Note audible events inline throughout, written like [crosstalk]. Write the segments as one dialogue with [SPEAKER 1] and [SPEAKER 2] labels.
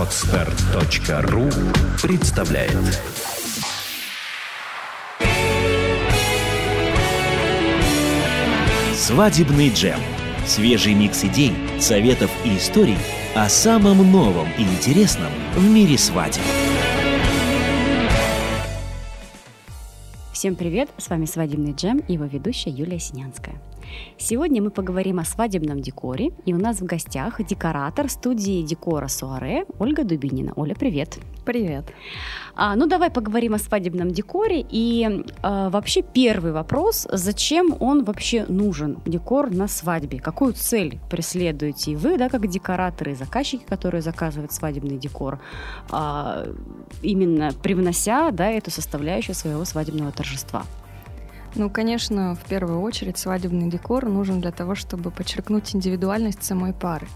[SPEAKER 1] Отстар.ру представляет Свадебный джем. Свежий микс идей, советов и историй о самом новом и интересном в мире свадеб.
[SPEAKER 2] Всем привет! С вами «Свадебный джем» и его ведущая Юлия Синянская. Сегодня мы поговорим о свадебном декоре, и у нас в гостях декоратор студии декора Суаре Ольга Дубинина. Оля, привет!
[SPEAKER 3] Привет!
[SPEAKER 2] А, ну, давай поговорим о свадебном декоре. И а, вообще первый вопрос, зачем он вообще нужен, декор на свадьбе? Какую цель преследуете вы, да, как декораторы и заказчики, которые заказывают свадебный декор, а, именно привнося, да, эту составляющую своего свадебного торжества?
[SPEAKER 3] Ну, конечно, в первую очередь свадебный декор нужен для того, чтобы подчеркнуть индивидуальность самой пары,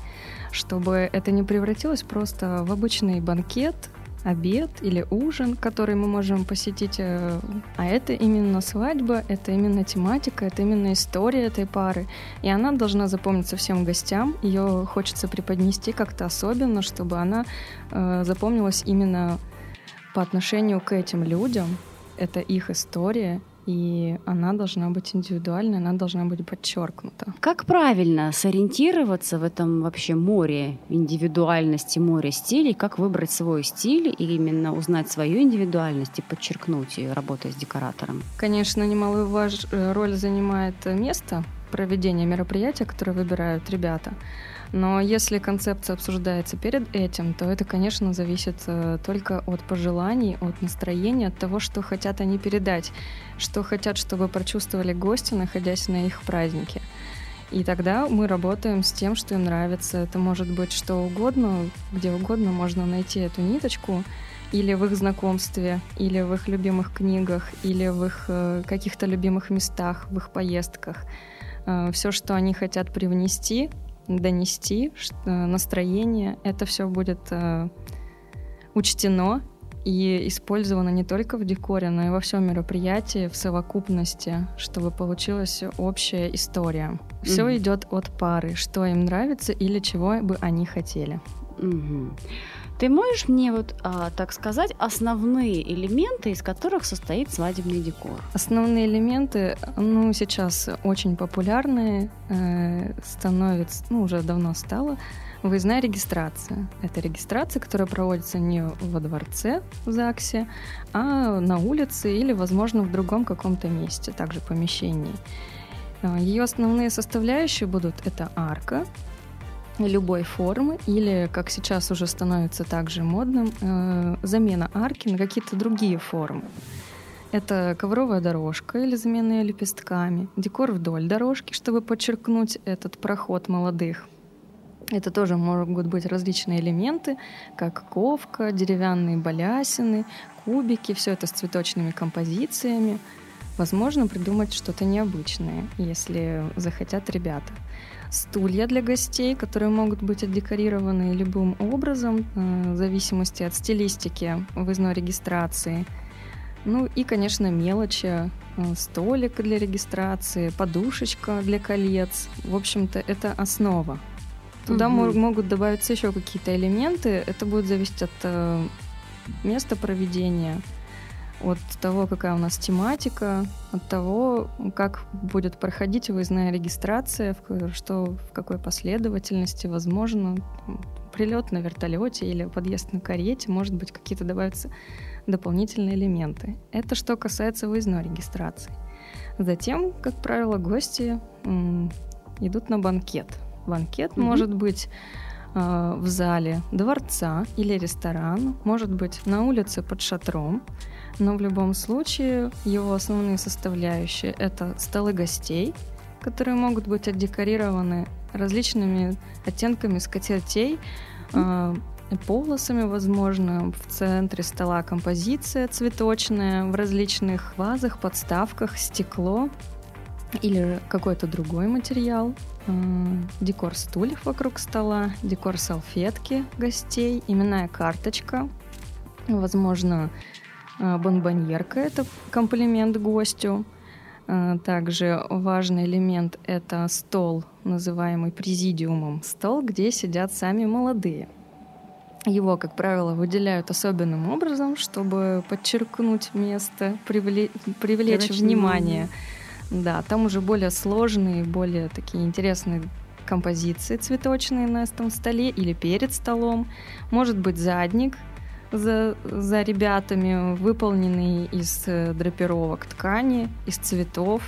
[SPEAKER 3] чтобы это не превратилось просто в обычный банкет, обед или ужин, который мы можем посетить. Э, а это именно свадьба, это именно тематика, это именно история этой пары. И она должна запомниться всем гостям. Ее хочется преподнести как-то особенно, чтобы она э, запомнилась именно по отношению к этим людям. Это их история, и она должна быть индивидуальной, она должна быть подчеркнута.
[SPEAKER 2] Как правильно сориентироваться в этом вообще море индивидуальности, море стилей, как выбрать свой стиль и именно узнать свою индивидуальность и подчеркнуть ее, работая с декоратором?
[SPEAKER 3] Конечно, немалую важ... Э, роль занимает место проведения мероприятия, которое выбирают ребята. Но если концепция обсуждается перед этим, то это, конечно, зависит э, только от пожеланий, от настроения, от того, что хотят они передать, что хотят, чтобы прочувствовали гости, находясь на их празднике. И тогда мы работаем с тем, что им нравится. Это может быть что угодно, где угодно можно найти эту ниточку, или в их знакомстве, или в их любимых книгах, или в их э, каких-то любимых местах, в их поездках. Э, все, что они хотят привнести, донести настроение. Это все будет э, учтено и использовано не только в декоре, но и во всем мероприятии в совокупности, чтобы получилась общая история. Все mm-hmm. идет от пары, что им нравится или чего бы они хотели.
[SPEAKER 2] Mm-hmm. Ты можешь мне вот, а, так сказать, основные элементы, из которых состоит свадебный декор?
[SPEAKER 3] Основные элементы, ну, сейчас очень популярные, э, становится, ну, уже давно стало, выездная регистрация. Это регистрация, которая проводится не во дворце в ЗАГСе, а на улице или, возможно, в другом каком-то месте, также помещении. Э, Ее основные составляющие будут это арка, любой формы или, как сейчас уже становится также модным, э, замена арки на какие-то другие формы. Это ковровая дорожка или замена лепестками, декор вдоль дорожки, чтобы подчеркнуть этот проход молодых. Это тоже могут быть различные элементы, как ковка, деревянные балясины, кубики, все это с цветочными композициями. Возможно, придумать что-то необычное, если захотят ребята стулья для гостей, которые могут быть отдекорированы любым образом, э, в зависимости от стилистики выездной регистрации. Ну и, конечно, мелочи, э, столик для регистрации, подушечка для колец. В общем-то, это основа. Туда угу. могут добавиться еще какие-то элементы. Это будет зависеть от э, места проведения от того, какая у нас тематика, от того, как будет проходить выездная регистрация, в, что, в какой последовательности, возможно, прилет на вертолете или подъезд на карете, может быть, какие-то добавятся дополнительные элементы. Это что касается выездной регистрации. Затем, как правило, гости идут на банкет. Банкет mm-hmm. может быть э, в зале дворца или ресторана, может быть на улице под шатром но в любом случае его основные составляющие — это столы гостей, которые могут быть отдекорированы различными оттенками скатертей, э, полосами, возможно, в центре стола композиция цветочная, в различных вазах, подставках, стекло или какой-то другой материал, э, декор стульев вокруг стола, декор салфетки гостей, именная карточка, возможно, а, бонбоньерка – это комплимент гостю. А, также важный элемент – это стол, называемый президиумом. Стол, где сидят сами молодые. Его, как правило, выделяют особенным образом, чтобы подчеркнуть место, привлечь, привлечь внимание. Да, там уже более сложные, более такие интересные композиции цветочные на этом столе или перед столом. Может быть задник за, за ребятами, выполненный из э, драпировок ткани, из цветов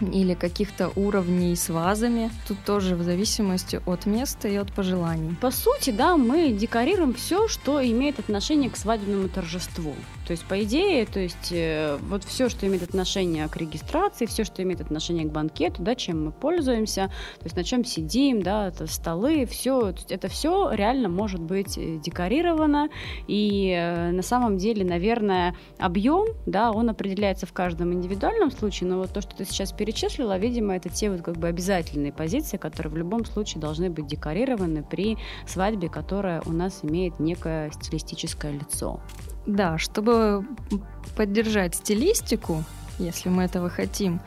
[SPEAKER 3] или каких-то уровней с вазами. Тут тоже в зависимости от места и от пожеланий.
[SPEAKER 2] По сути, да, мы декорируем все, что имеет отношение к свадебному торжеству. То есть, по идее, то есть, э, вот все, что имеет отношение к регистрации, все, что имеет отношение к банкету, да, чем мы пользуемся, то есть на чем сидим, да, это столы, все, это все реально может быть э, декорировано. И э, на самом деле, наверное, объем, да, он определяется в каждом индивидуальном случае, но вот то, что ты сейчас перечислила, видимо, это те вот как бы обязательные позиции, которые в любом случае должны быть декорированы при свадьбе, которая у нас имеет некое стилистическое лицо.
[SPEAKER 3] Да, чтобы поддержать стилистику, если мы этого хотим,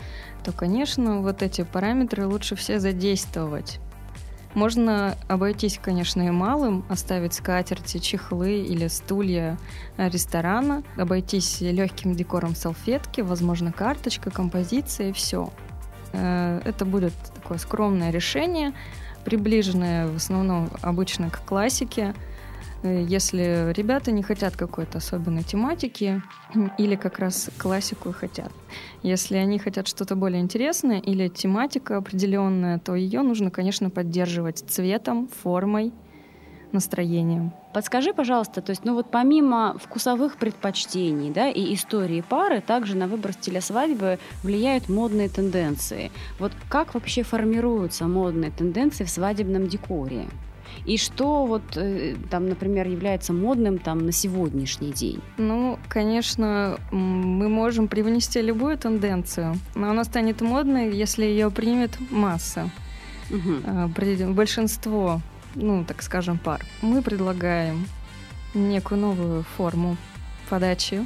[SPEAKER 3] то, конечно, вот эти параметры лучше все задействовать. Можно обойтись, конечно, и малым, оставить скатерти, чехлы или стулья ресторана, обойтись легким декором салфетки, возможно, карточка, композиция и все. Э, это будет такое скромное решение, приближенное в основном обычно к классике, если ребята не хотят какой-то особенной тематики [clears throat] или как раз классику хотят. Если они хотят что-то более интересное или тематика определенная, то ее нужно, конечно, поддерживать цветом, формой, настроением.
[SPEAKER 2] Подскажи, пожалуйста, то есть, ну вот помимо вкусовых предпочтений, да, и истории пары, также на выбор стиля свадьбы влияют модные тенденции. Вот как вообще формируются модные тенденции в свадебном декоре? И что вот э, там, например, является модным там на сегодняшний день?
[SPEAKER 3] Ну, конечно, мы можем привнести любую тенденцию, но она станет модной, если ее примет масса. Угу. Большинство, ну, так скажем, пар. Мы предлагаем некую новую форму подачи,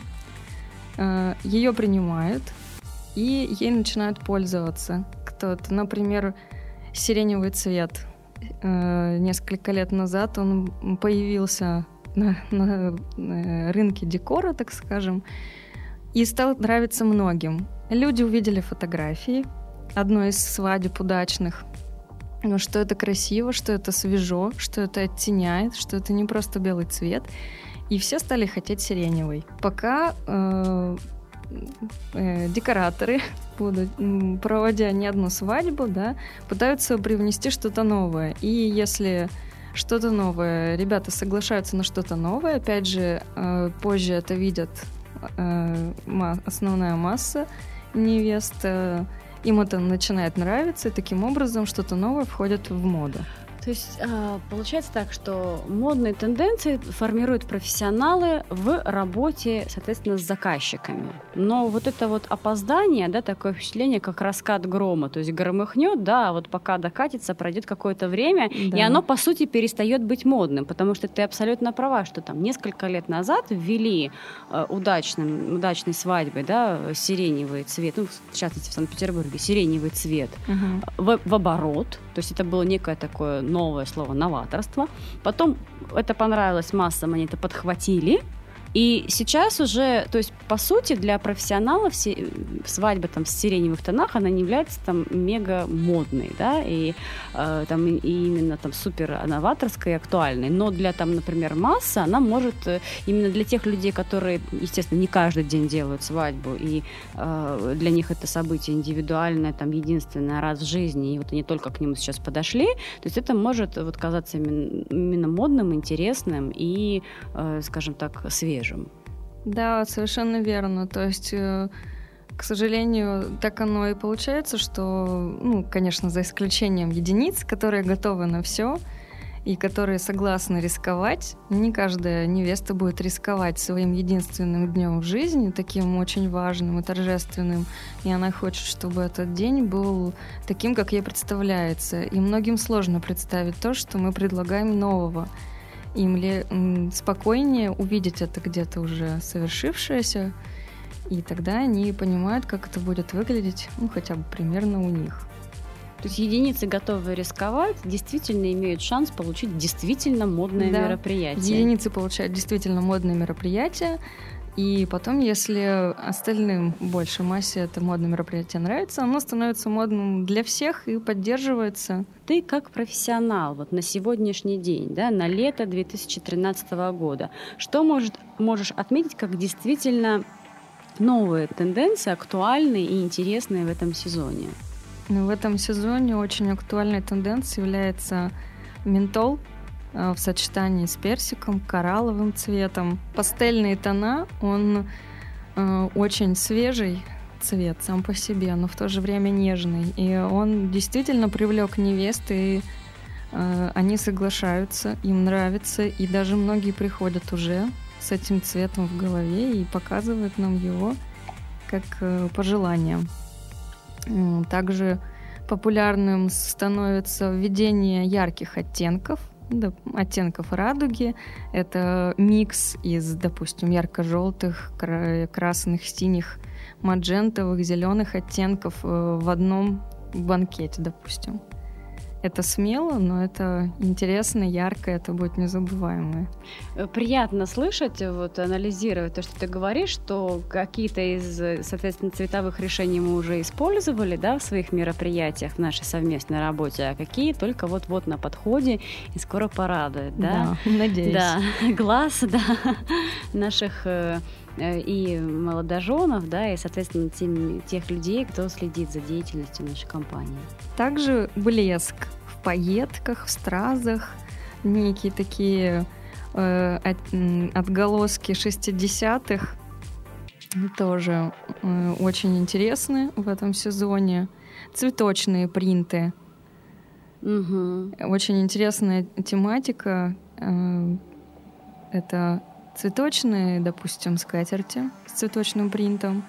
[SPEAKER 3] э, ее принимают и ей начинают пользоваться. Кто-то, например, сиреневый цвет несколько лет назад он появился на, на, на рынке декора, так скажем, и стал нравиться многим. Люди увидели фотографии одной из свадеб удачных, ну, что это красиво, что это свежо, что это оттеняет, что это не просто белый цвет. И все стали хотеть сиреневый. Пока э, э, декораторы [laughs] будут, проводя не одну свадьбу, да, пытаются привнести что-то новое. И если что-то новое, ребята соглашаются на что-то новое, опять же, э, позже это видят э, основная масса невест, э, им это начинает нравиться, и таким образом что-то новое входит в моду.
[SPEAKER 2] То есть а, получается так, что модные тенденции формируют профессионалы в работе, соответственно, с заказчиками. Но вот это вот опоздание, да, такое впечатление, как раскат грома, то есть громыхнет, да, а вот пока докатится, пройдет какое-то время, да. и оно, по сути, перестает быть модным, потому что ты абсолютно права, что там несколько лет назад ввели э, удачным, удачной свадьбой, да, сиреневый цвет, ну, в частности, в Санкт-Петербурге, сиреневый цвет угу. в, в оборот, то есть это было некое такое новое слово новаторство. Потом это понравилось массам, они это подхватили, и сейчас уже, то есть, по сути, для профессионалов все, свадьба там в сиреневых тонах, она не является там мега модной, да, и э, там и именно там супер новаторской актуальной. Но для там, например, массы она может э, именно для тех людей, которые, естественно, не каждый день делают свадьбу, и э, для них это событие индивидуальное, там, единственное раз в жизни, и вот они только к нему сейчас подошли, то есть это может вот казаться именно, именно модным, интересным и, э, скажем так, свежим свежим.
[SPEAKER 3] Да, совершенно верно. То есть э, к сожалению, так оно и получается, что, ну, конечно, за исключением единиц, которые готовы на все и которые согласны рисковать, не каждая невеста будет рисковать своим единственным днем в жизни, таким очень важным и торжественным, и она хочет, чтобы этот день был таким, как ей представляется. И многим сложно представить то, что мы предлагаем нового им ли спокойнее увидеть это где-то уже совершившееся, и тогда они понимают, как это будет выглядеть, ну, хотя бы примерно у них.
[SPEAKER 2] То есть единицы, готовые рисковать, действительно имеют шанс получить действительно модное да. мероприятие.
[SPEAKER 3] Единицы получают действительно модное мероприятие. И потом, если остальным больше массе это модное мероприятие нравится, оно становится модным для всех и поддерживается.
[SPEAKER 2] Ты как профессионал вот на сегодняшний день, да, на лето 2013 года, что может, можешь отметить как действительно новые тенденции, актуальные и интересные в этом сезоне?
[SPEAKER 3] Ну, в этом сезоне очень актуальной тенденцией является ментол, в сочетании с персиком, коралловым цветом. Пастельные тона, он э, очень свежий цвет сам по себе, но в то же время нежный. И он действительно привлек невест, и э, они соглашаются, им нравится, и даже многие приходят уже с этим цветом в голове и показывают нам его как э, пожелание. Также популярным становится введение ярких оттенков да, оттенков радуги. Это микс из, допустим, ярко-желтых, красных, синих, маджентовых, зеленых оттенков э, в одном банкете, допустим. Это смело, но это интересно, ярко, это будет незабываемое.
[SPEAKER 2] Э, приятно слышать, вот анализировать то, что ты говоришь, что какие-то из, соответственно, цветовых решений мы уже использовали, да, в своих мероприятиях, в нашей совместной работе, а какие только вот-вот на подходе и скоро порадуют, да?
[SPEAKER 3] Да, [laughs] надеюсь.
[SPEAKER 2] Да, [laughs] глаз, [laughs] да, наших э, э, и молодоженов, да, и, соответственно, тем, тех людей, кто следит за деятельностью нашей компании.
[SPEAKER 3] Также блеск в пайетках, в стразах, некие такие э, от, отголоски 60-х тоже э, очень интересны в этом сезоне. Цветочные принты. Угу. Очень интересная тематика. Э, это цветочные, допустим, скатерти с цветочным принтом,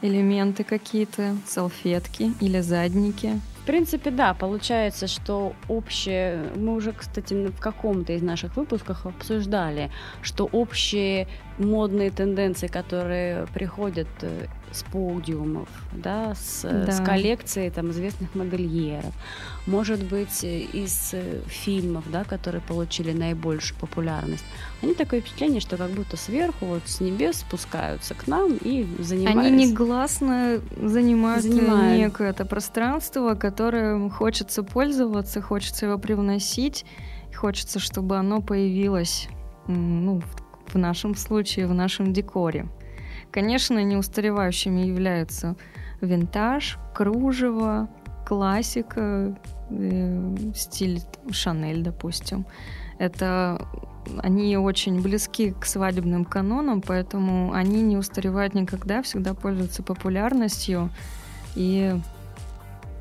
[SPEAKER 3] элементы какие-то, салфетки или задники.
[SPEAKER 2] В принципе, да, получается, что общее, мы уже, кстати, в каком-то из наших выпусков обсуждали, что общие модные тенденции, которые приходят э, с подиумов, да, с, да. с коллекцией там, известных модельеров, может быть, из э, фильмов, да, которые получили наибольшую популярность. Они такое впечатление, что как будто сверху, вот с небес спускаются к нам и занимаются.
[SPEAKER 3] Они негласно занимают, занимают. некое это пространство, которое хочется пользоваться, хочется его привносить, хочется, чтобы оно появилось ну, в нашем случае, в нашем декоре. Конечно, неустаревающими являются винтаж, кружево, классика, э, стиль Шанель, допустим. Это они очень близки к свадебным канонам, поэтому они не устаревают никогда, всегда пользуются популярностью и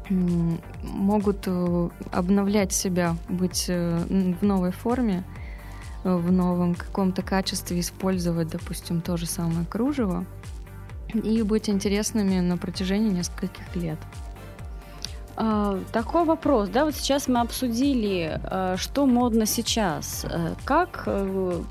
[SPEAKER 3] могут э, обновлять себя, быть э, в новой форме в новом каком-то качестве использовать, допустим, то же самое кружево и быть интересными на протяжении нескольких лет.
[SPEAKER 2] А, такой вопрос, да, вот сейчас мы обсудили, а, что модно сейчас. Э, как э,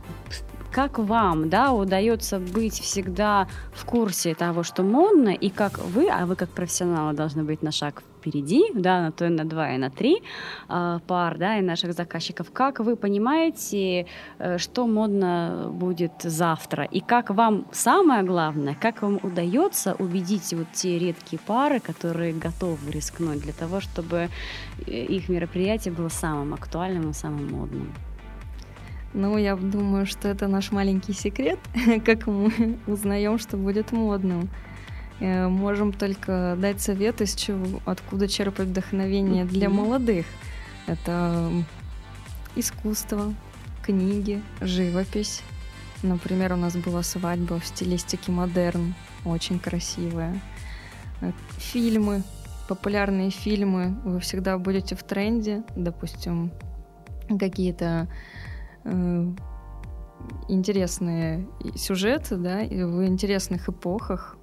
[SPEAKER 2] как вам, да, удается быть всегда в курсе того, что модно, и как вы, а вы как профессионалы должны быть на шаг впереди, да, на то и на два, и на три э, пар, да, и наших заказчиков. Как вы понимаете, э, что модно будет завтра? И как вам, самое главное, как вам удается убедить вот те редкие пары, которые готовы рискнуть для того, чтобы э, их мероприятие было самым актуальным и самым модным?
[SPEAKER 3] Ну, я думаю, что это наш маленький секрет, [laughs] как мы узнаем, что будет модным. Э, можем только дать советы, с чего, откуда черпать вдохновение для молодых. Это искусство, книги, живопись. Например, у нас была свадьба в стилистике модерн, очень красивая. Э, фильмы, популярные фильмы, вы всегда будете в тренде, допустим, какие-то э, интересные сюжеты, да, в интересных эпохах,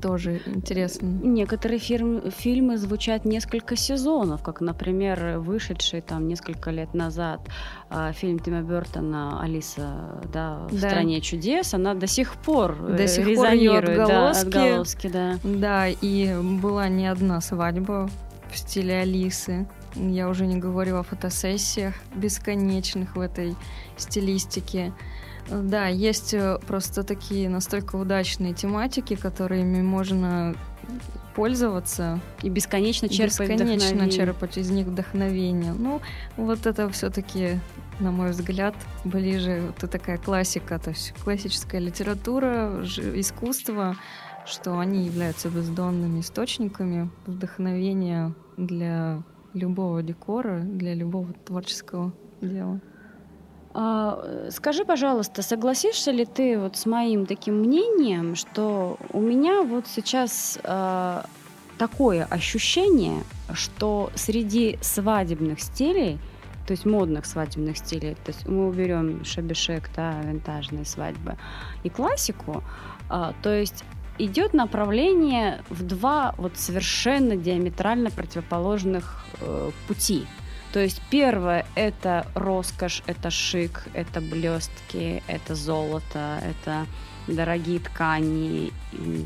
[SPEAKER 3] тоже интересно.
[SPEAKER 2] Некоторые фирм, фильмы звучат несколько сезонов, как, например, вышедший там несколько лет назад э, фильм Тима Бертона «Алиса да, в да. стране чудес». Она до сих пор
[SPEAKER 3] э, до сих резонирует. Пор
[SPEAKER 2] отголоски. Да, отголоски, да.
[SPEAKER 3] Да, и была не одна свадьба в стиле Алисы. Я уже не говорю о фотосессиях бесконечных в этой стилистике. Да, есть э, просто такие настолько удачные тематики, которыми можно пользоваться.
[SPEAKER 2] И бесконечно черпать
[SPEAKER 3] Бесконечно черпать из них вдохновение. Ну, вот это все-таки, на мой взгляд, ближе, вот такая классика, то есть классическая литература, искусство, что они являются бездонными источниками вдохновения для любого декора, для любого творческого дела.
[SPEAKER 2] А, скажи, пожалуйста, согласишься ли ты вот с моим таким мнением, что у меня вот сейчас а, такое ощущение, что среди свадебных стилей, то есть модных свадебных стилей, то есть мы уберем шабишек, да, винтажные свадьбы и классику, а, то есть идет направление в два вот совершенно диаметрально противоположных э, пути. То есть первое — это роскошь, это шик, это блестки, это золото, это дорогие ткани,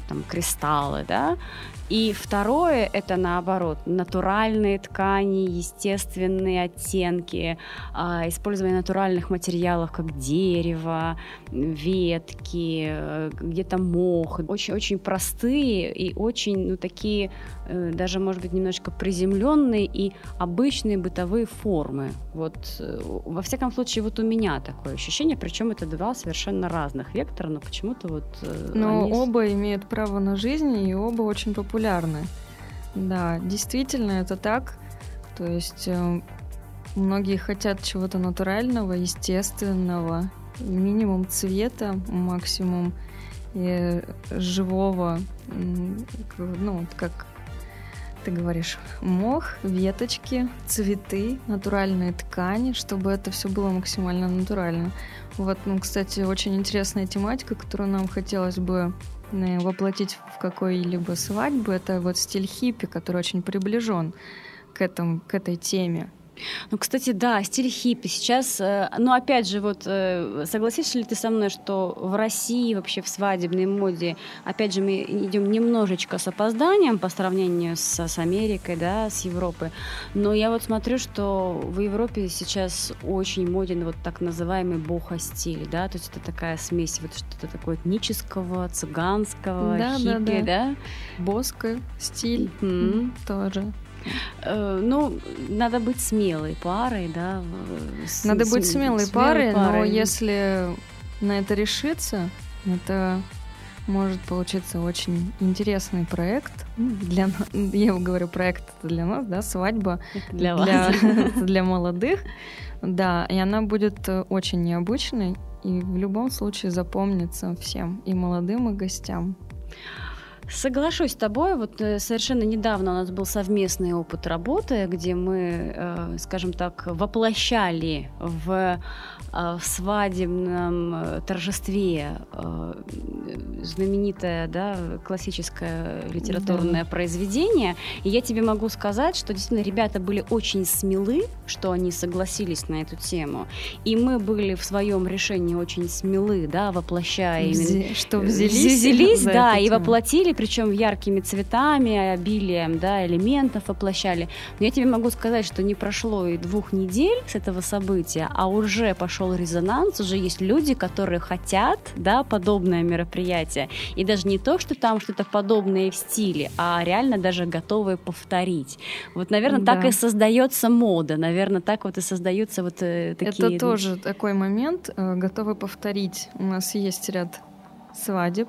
[SPEAKER 2] там, кристаллы, да, и второе – это наоборот, натуральные ткани, естественные оттенки, а, использование натуральных материалов, как дерево, ветки, э, где-то мох. Очень-очень простые и очень, ну, такие, э, даже, может быть, немножечко приземленные и обычные бытовые формы. Вот, э, во всяком случае, вот у меня такое ощущение, причем это два совершенно разных вектора, но почему-то вот...
[SPEAKER 3] Но они... оба имеют право на жизнь, и оба очень популярны популярны. Да, действительно, это так. То есть э, многие хотят чего-то натурального, естественного, минимум цвета, максимум и живого, ну, как ты говоришь, мох, веточки, цветы, натуральные ткани, чтобы это все было максимально натурально. Вот, ну, кстати, очень интересная тематика, которую нам хотелось бы Э, воплотить в какой-либо свадьбу, это вот стиль хиппи, который очень приближен к, этому, к этой теме.
[SPEAKER 2] Ну, кстати, да, стиль хиппи сейчас. Э, но опять же, вот э, согласишься ли ты со мной, что в России вообще в свадебной моде, опять же, мы идем немножечко с опозданием по сравнению с, с Америкой, да, с Европой. Но я вот смотрю, что в Европе сейчас очень моден вот так называемый бохо-стиль, да, то есть это такая смесь вот что-то такое этнического, цыганского, да, хиппи, да, да. да?
[SPEAKER 3] Боска стиль mm-hmm. тоже.
[SPEAKER 2] Э, ну, надо быть смелой парой, да.
[SPEAKER 3] Надо с, быть смелой, смелой парой, парой, но если на это решиться, это может получиться очень интересный проект. Для, [laughs] я говорю, проект это для нас, да, свадьба
[SPEAKER 2] для,
[SPEAKER 3] для, [laughs] [laughs] для молодых. Да, и она будет э, очень необычной и в любом случае запомнится всем, и молодым, и гостям.
[SPEAKER 2] Соглашусь с тобой. Вот э, совершенно недавно у нас был совместный опыт работы, где мы, э, скажем так, воплощали в, э, в свадебном торжестве знаменитое, да, классическое литературное да. произведение. И я тебе могу сказать, что действительно ребята были очень смелы, что они согласились на эту тему. И мы были в своем решении очень смелы, да, воплощая
[SPEAKER 3] именно... Что взялись?
[SPEAKER 2] Взялись, да, и воплотили причем яркими цветами, обилием да, элементов воплощали. Но я тебе могу сказать, что не прошло и двух недель с этого события, а уже пошел резонанс, уже есть люди, которые хотят да, подобное мероприятие. И даже не то, что там что-то подобное в стиле, а реально даже готовые повторить. Вот, наверное, да. так и создается мода, наверное, так вот и создаются вот э, такие...
[SPEAKER 3] Это тоже такой момент, э, готовы повторить. У нас есть ряд свадеб,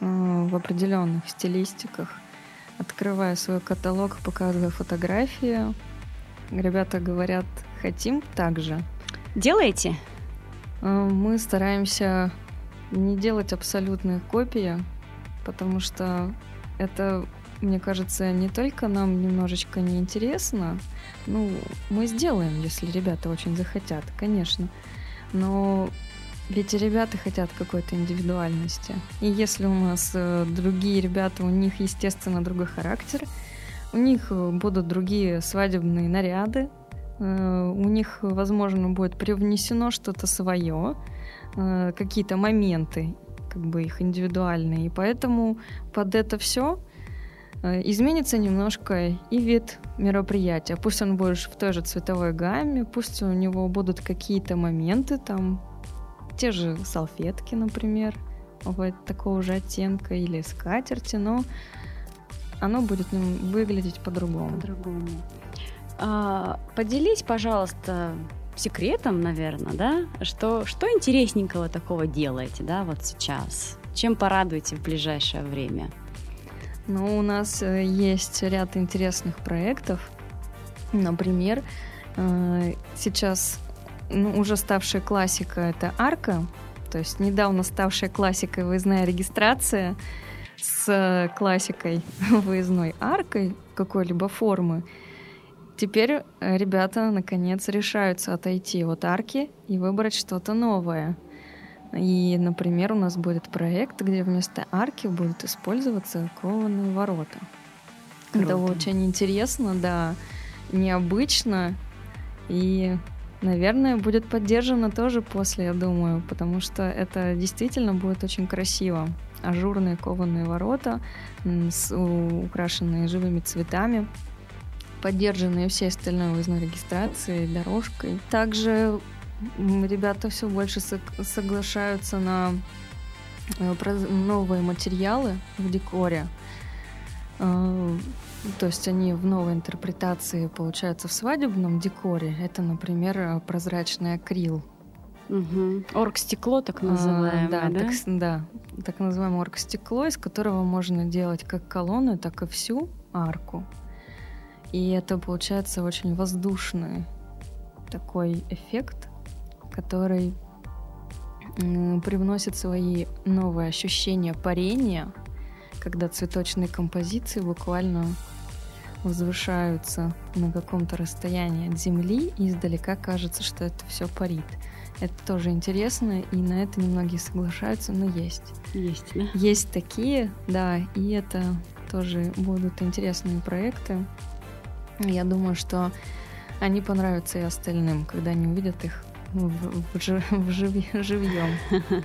[SPEAKER 3] в определенных стилистиках. Открывая свой каталог, показывая фотографии, ребята говорят, хотим так же.
[SPEAKER 2] Делаете?
[SPEAKER 3] Э, мы стараемся не делать абсолютные копии, потому что это, мне кажется, не только нам немножечко неинтересно. Ну, мы сделаем, если ребята очень захотят, конечно. Но ведь ребята хотят какой-то индивидуальности. И если у нас э, другие ребята, у них, естественно, другой характер, у них э, будут другие свадебные наряды, э, у них, возможно, будет привнесено что-то свое, какие-то моменты, как бы их индивидуальные. И поэтому под это все изменится немножко и вид мероприятия. Пусть он будет в той же цветовой гамме, пусть у него будут какие-то моменты, там те же салфетки, например, вот такого же оттенка или скатерти, но оно будет ну, выглядеть по-другому.
[SPEAKER 2] По-другому. А, поделись, пожалуйста, секретом, наверное, да, что, что интересненького такого делаете, да, вот сейчас? Чем порадуете в ближайшее время?
[SPEAKER 3] Ну, у нас э, есть ряд интересных проектов. Например, э, сейчас ну, уже ставшая классика — это арка, то есть недавно ставшая классикой выездная регистрация с классикой [laughs] выездной аркой какой-либо формы. Теперь э, ребята наконец решаются отойти от арки и выбрать что-то новое. И, например, у нас будет проект, где вместо арки будут использоваться кованые ворота. Круто. Это очень интересно, да, необычно и, наверное, будет поддержано тоже после, я думаю, потому что это действительно будет очень красиво. Ажурные кованые ворота, с, украшенные живыми цветами поддержанные всей остальной выездной регистрацией, дорожкой. Также ребята все больше соглашаются на э, новые материалы в декоре. Э, то есть они в новой интерпретации получаются в свадебном декоре. Это, например, прозрачный акрил.
[SPEAKER 2] Угу. Оргстекло, так называемое, а,
[SPEAKER 3] да? Да так, да, так называемое оргстекло, из которого можно делать как колонны, так и всю арку. И это получается очень воздушный такой эффект, который привносит свои новые ощущения парения, когда цветочные композиции буквально возвышаются на каком-то расстоянии от земли, и издалека кажется, что это все парит. Это тоже интересно, и на это немногие соглашаются, но есть.
[SPEAKER 2] Есть, да?
[SPEAKER 3] Есть такие, да, и это тоже будут интересные проекты. Я думаю, что они понравятся и остальным, когда они увидят их в, в, в живьем. [laughs]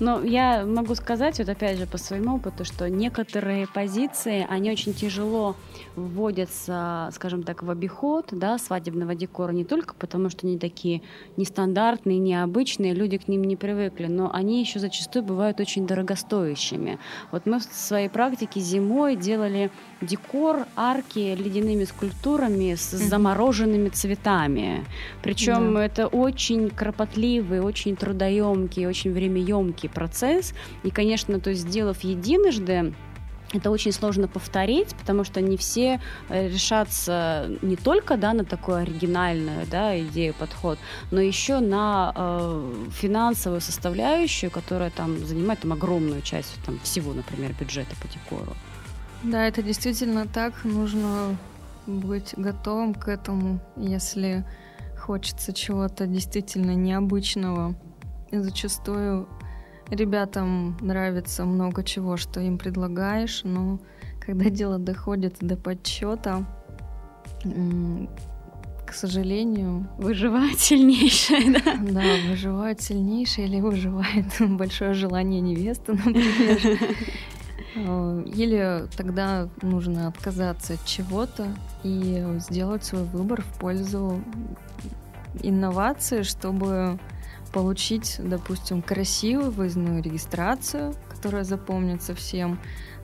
[SPEAKER 2] Но я могу сказать, вот опять же по своему опыту, что некоторые позиции, они очень тяжело вводятся, скажем так, в обиход да, свадебного декора, не только потому, что они такие нестандартные, необычные, люди к ним не привыкли, но они еще зачастую бывают очень дорогостоящими. Вот мы в своей практике зимой делали декор, арки ледяными скульптурами с замороженными цветами. Причем да. это очень кропотливый, очень трудоемкий, очень времяемкий процесс. И, конечно, то есть сделав единожды, это очень сложно повторить, потому что не все э, решатся не только да, на такую оригинальную да, идею, подход, но еще на э, финансовую составляющую, которая там занимает там, огромную часть там, всего, например, бюджета по декору.
[SPEAKER 3] Да, это действительно так. Нужно быть готовым к этому, если хочется чего-то действительно необычного. И зачастую ребятам нравится много чего, что им предлагаешь, но когда [laughs] дело доходит до подсчета, к сожалению...
[SPEAKER 2] Выживает сильнейшее, да? [laughs]
[SPEAKER 3] Да, выживает сильнейшее или выживает [laughs] большое желание невесты, например. Или тогда нужно отказаться от чего-то и сделать свой выбор в пользу инновации, чтобы получить, допустим, красивую выездную регистрацию, которая запомнится всем,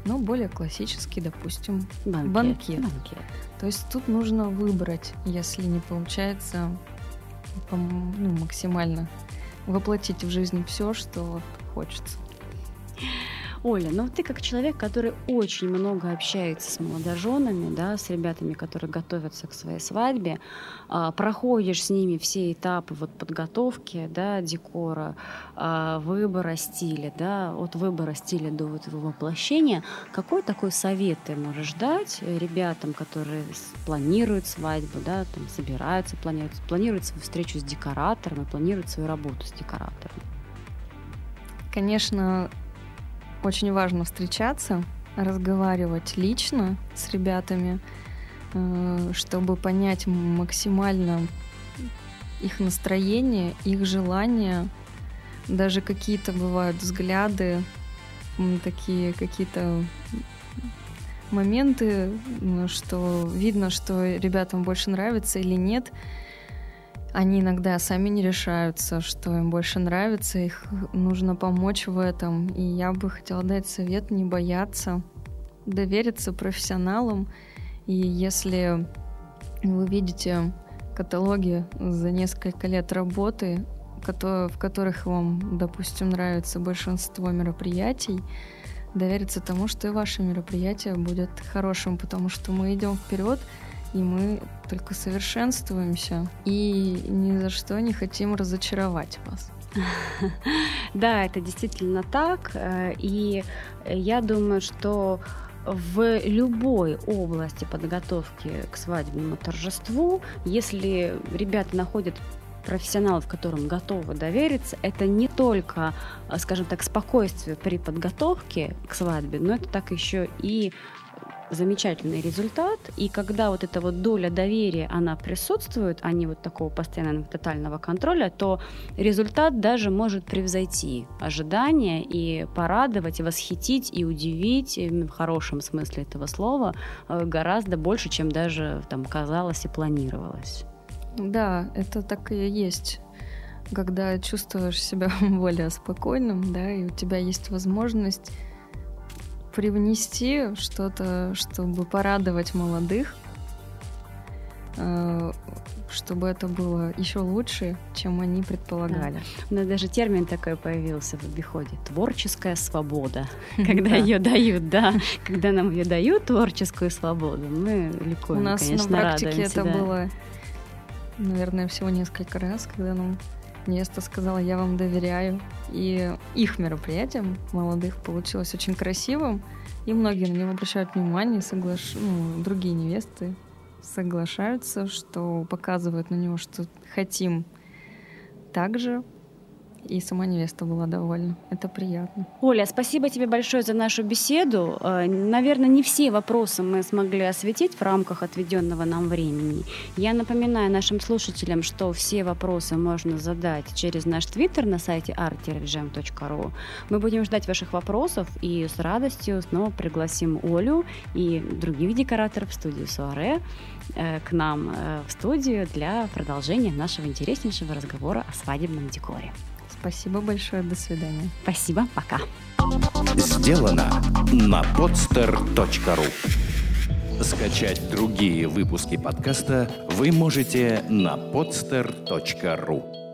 [SPEAKER 3] но более классический, допустим, банкет. банкет. банкет. То есть тут нужно выбрать, если не получается ну, максимально воплотить в жизнь все, что хочется.
[SPEAKER 2] Оля, ну ты как человек, который очень много общается с молодоженами, да, с ребятами, которые готовятся к своей свадьбе, а, проходишь с ними все этапы вот подготовки, да, декора, а, выбора стиля, да, от выбора стиля до вот его воплощения, какой такой совет ты можешь дать ребятам, которые планируют свадьбу, да, там собираются, планируют, планируют свою встречу с декоратором и планируют свою работу с декоратором?
[SPEAKER 3] Конечно, очень важно встречаться, разговаривать лично с ребятами, э, чтобы понять максимально их настроение, их желания, даже какие-то бывают взгляды, такие какие-то моменты, что видно, что ребятам больше нравится или нет. Они иногда сами не решаются, что им больше нравится, их нужно помочь в этом. И я бы хотела дать совет не бояться, довериться профессионалам. И если вы видите каталоги за несколько лет работы, в которых вам, допустим, нравится большинство мероприятий, довериться тому, что и ваше мероприятие будет хорошим, потому что мы идем вперед, и мы только совершенствуемся, и ни за что не хотим разочаровать вас. [laughs]
[SPEAKER 2] Да, это действительно так, э, и я думаю, что в любой области подготовки к свадебному торжеству, если ребята находят профессионалов, которым готовы довериться, это не только, а, скажем так, спокойствие при подготовке к свадьбе, но это так еще и замечательный результат. И когда вот эта вот доля доверия, она присутствует, а не вот такого постоянного тотального контроля, то результат даже может превзойти ожидания и порадовать, и восхитить, и удивить, в хорошем смысле этого слова, э, гораздо больше, чем даже там казалось и планировалось.
[SPEAKER 3] Да, это так и есть. Когда чувствуешь себя [laughs] более спокойным, да, и у тебя есть возможность привнести что-то, чтобы порадовать молодых, э, чтобы это было еще лучше, чем они предполагали. Да.
[SPEAKER 2] У нас даже термин такой появился в обиходе – творческая свобода. [laughs] Когда ее дают, да, когда нам ее дают, творческую свободу, мы ликуем,
[SPEAKER 3] У нас
[SPEAKER 2] конечно,
[SPEAKER 3] на практике это было наверное, всего несколько раз, когда нам место сказала, я вам доверяю. И их мероприятием молодых получилось очень красивым, и многие на него обращают внимание, соглаш... ну, другие невесты соглашаются, что показывают на него, что хотим также и сама невеста была довольна. Это приятно.
[SPEAKER 2] Оля, спасибо тебе большое за нашу беседу. Э, наверное, не все вопросы мы смогли осветить в рамках отведенного нам времени. Я напоминаю нашим слушателям, что все вопросы можно задать через наш твиттер на сайте art Мы будем ждать ваших вопросов и с радостью снова пригласим Олю и других декораторов в студию Суаре э, к нам э, в студию для продолжения нашего интереснейшего разговора о свадебном декоре.
[SPEAKER 3] Спасибо большое. До свидания.
[SPEAKER 2] Спасибо. Пока.
[SPEAKER 1] Сделано на podster.ru Скачать другие выпуски подкаста вы можете на podster.ru